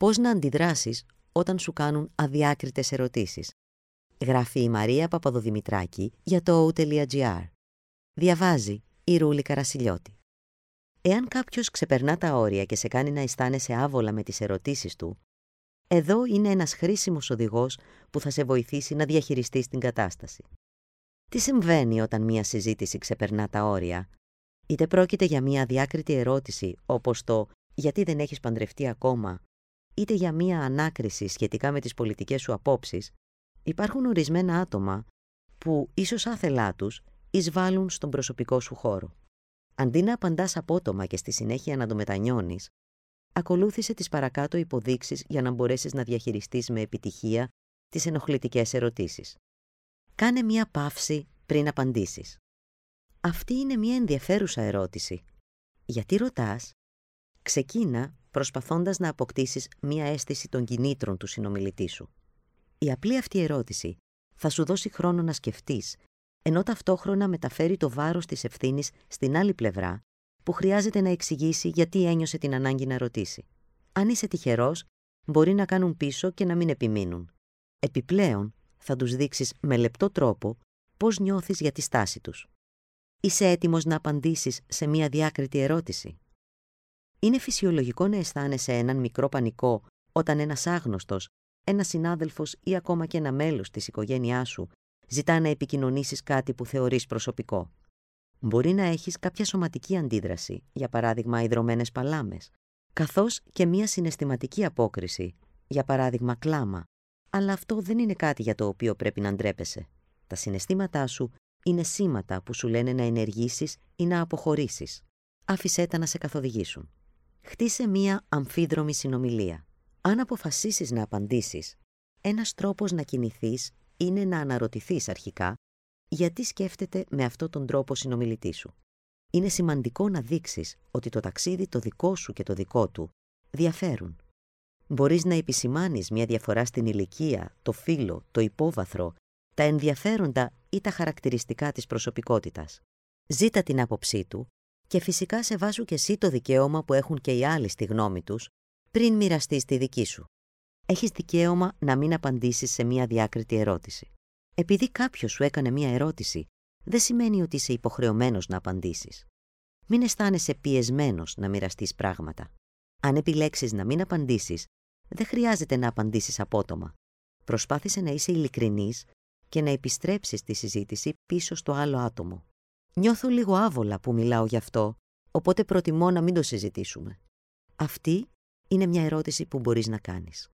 πώς να αντιδράσεις όταν σου κάνουν αδιάκριτες ερωτήσεις. Γράφει η Μαρία Παπαδοδημητράκη για το o.gr. Διαβάζει η Ρούλη Καρασιλιώτη. Εάν κάποιος ξεπερνά τα όρια και σε κάνει να αισθάνεσαι άβολα με τις ερωτήσεις του, εδώ είναι ένας χρήσιμος οδηγός που θα σε βοηθήσει να διαχειριστείς την κατάσταση. Τι συμβαίνει όταν μία συζήτηση ξεπερνά τα όρια, είτε πρόκειται για μία διάκριτη ερώτηση όπως το «γιατί δεν έχεις παντρευτεί ακόμα» είτε για μία ανάκριση σχετικά με τις πολιτικές σου απόψεις, υπάρχουν ορισμένα άτομα που ίσως άθελά τους εισβάλλουν στον προσωπικό σου χώρο. Αντί να απαντάς απότομα και στη συνέχεια να το μετανιώνεις, ακολούθησε τις παρακάτω υποδείξεις για να μπορέσεις να διαχειριστείς με επιτυχία τις ενοχλητικές ερωτήσεις. Κάνε μία παύση πριν απαντήσεις. Αυτή είναι μία ενδιαφέρουσα ερώτηση. Γιατί ρωτάς; Ξεκίνα προσπαθώντας να αποκτήσεις μία αίσθηση των κινήτρων του συνομιλητή σου. Η απλή αυτή ερώτηση θα σου δώσει χρόνο να σκεφτείς, ενώ ταυτόχρονα μεταφέρει το βάρος της ευθύνης στην άλλη πλευρά, που χρειάζεται να εξηγήσει γιατί ένιωσε την ανάγκη να ρωτήσει. Αν είσαι τυχερός, μπορεί να κάνουν πίσω και να μην επιμείνουν. Επιπλέον, θα τους δείξεις με λεπτό τρόπο πώς νιώθεις για τη στάση τους. Είσαι έτοιμος να απαντήσεις σε μία διάκριτη ερώτηση; Είναι φυσιολογικό να αισθάνεσαι έναν μικρό πανικό όταν ένας άγνωστος, ένας συνάδελφος ή ακόμα και ένα μέλος της οικογένειάς σου ζητά να επικοινωνήσεις κάτι που θεωρείς προσωπικό. Μπορεί να έχεις κάποια σωματική αντίδραση, για παράδειγμα υδρωμένες παλάμες, καθώς και μία συναισθηματική απόκριση, για παράδειγμα κλάμα, αλλά αυτό δεν είναι κάτι για το οποίο πρέπει να ντρέπεσαι. Τα συναισθήματά σου είναι σήματα που σου λένε να ενεργήσεις ή να αποχωρήσεις. Άφησέ τα να σε καθοδηγήσουν. Χτίσε μία αμφίδρομη συνομιλία. Αν αποφασίσεις να απαντήσεις, ένας τρόπος να κινηθείς είναι να αναρωτηθείς αρχικά γιατί σκέφτεται με αυτόν τον τρόπο συνομιλητής σου. Είναι σημαντικό να δείξεις ότι το ταξίδι το δικό σου και το δικό του διαφέρουν. Μπορείς να επισημάνεις μια διαφορά στην ηλικία, το φύλλο, το υπόβαθρο, τα ενδιαφέροντα ή τα χαρακτηριστικά της προσωπικότητας. Ζήτα την άποψή του και φυσικά σε βάζουν και εσύ το δικαίωμα που έχουν και οι άλλοι στη γνώμη τους πριν μοιραστείς τη δική σου. Έχεις δικαίωμα να μην απαντήσεις σε μια διάκριτη ερώτηση. Επειδή κάποιος σου έκανε μια ερώτηση, δεν σημαίνει ότι είσαι υποχρεωμένος να απαντήσεις. Μην αισθάνεσαι πιεσμένος να μοιραστείς πράγματα. Αν επιλέξεις να μην απαντήσεις, δεν χρειάζεται να απαντήσεις απότομα. Προσπάθησε να είσαι ειλικρινής και να επιστρέψεις τη συζήτηση πίσω στο άλλο άτομο. Νιώθω λίγο άβολα που μιλάω γι' αυτό, οπότε προτιμώ να μην το συζητήσουμε. Αυτή είναι μια ερώτηση που μπορείς να κάνεις.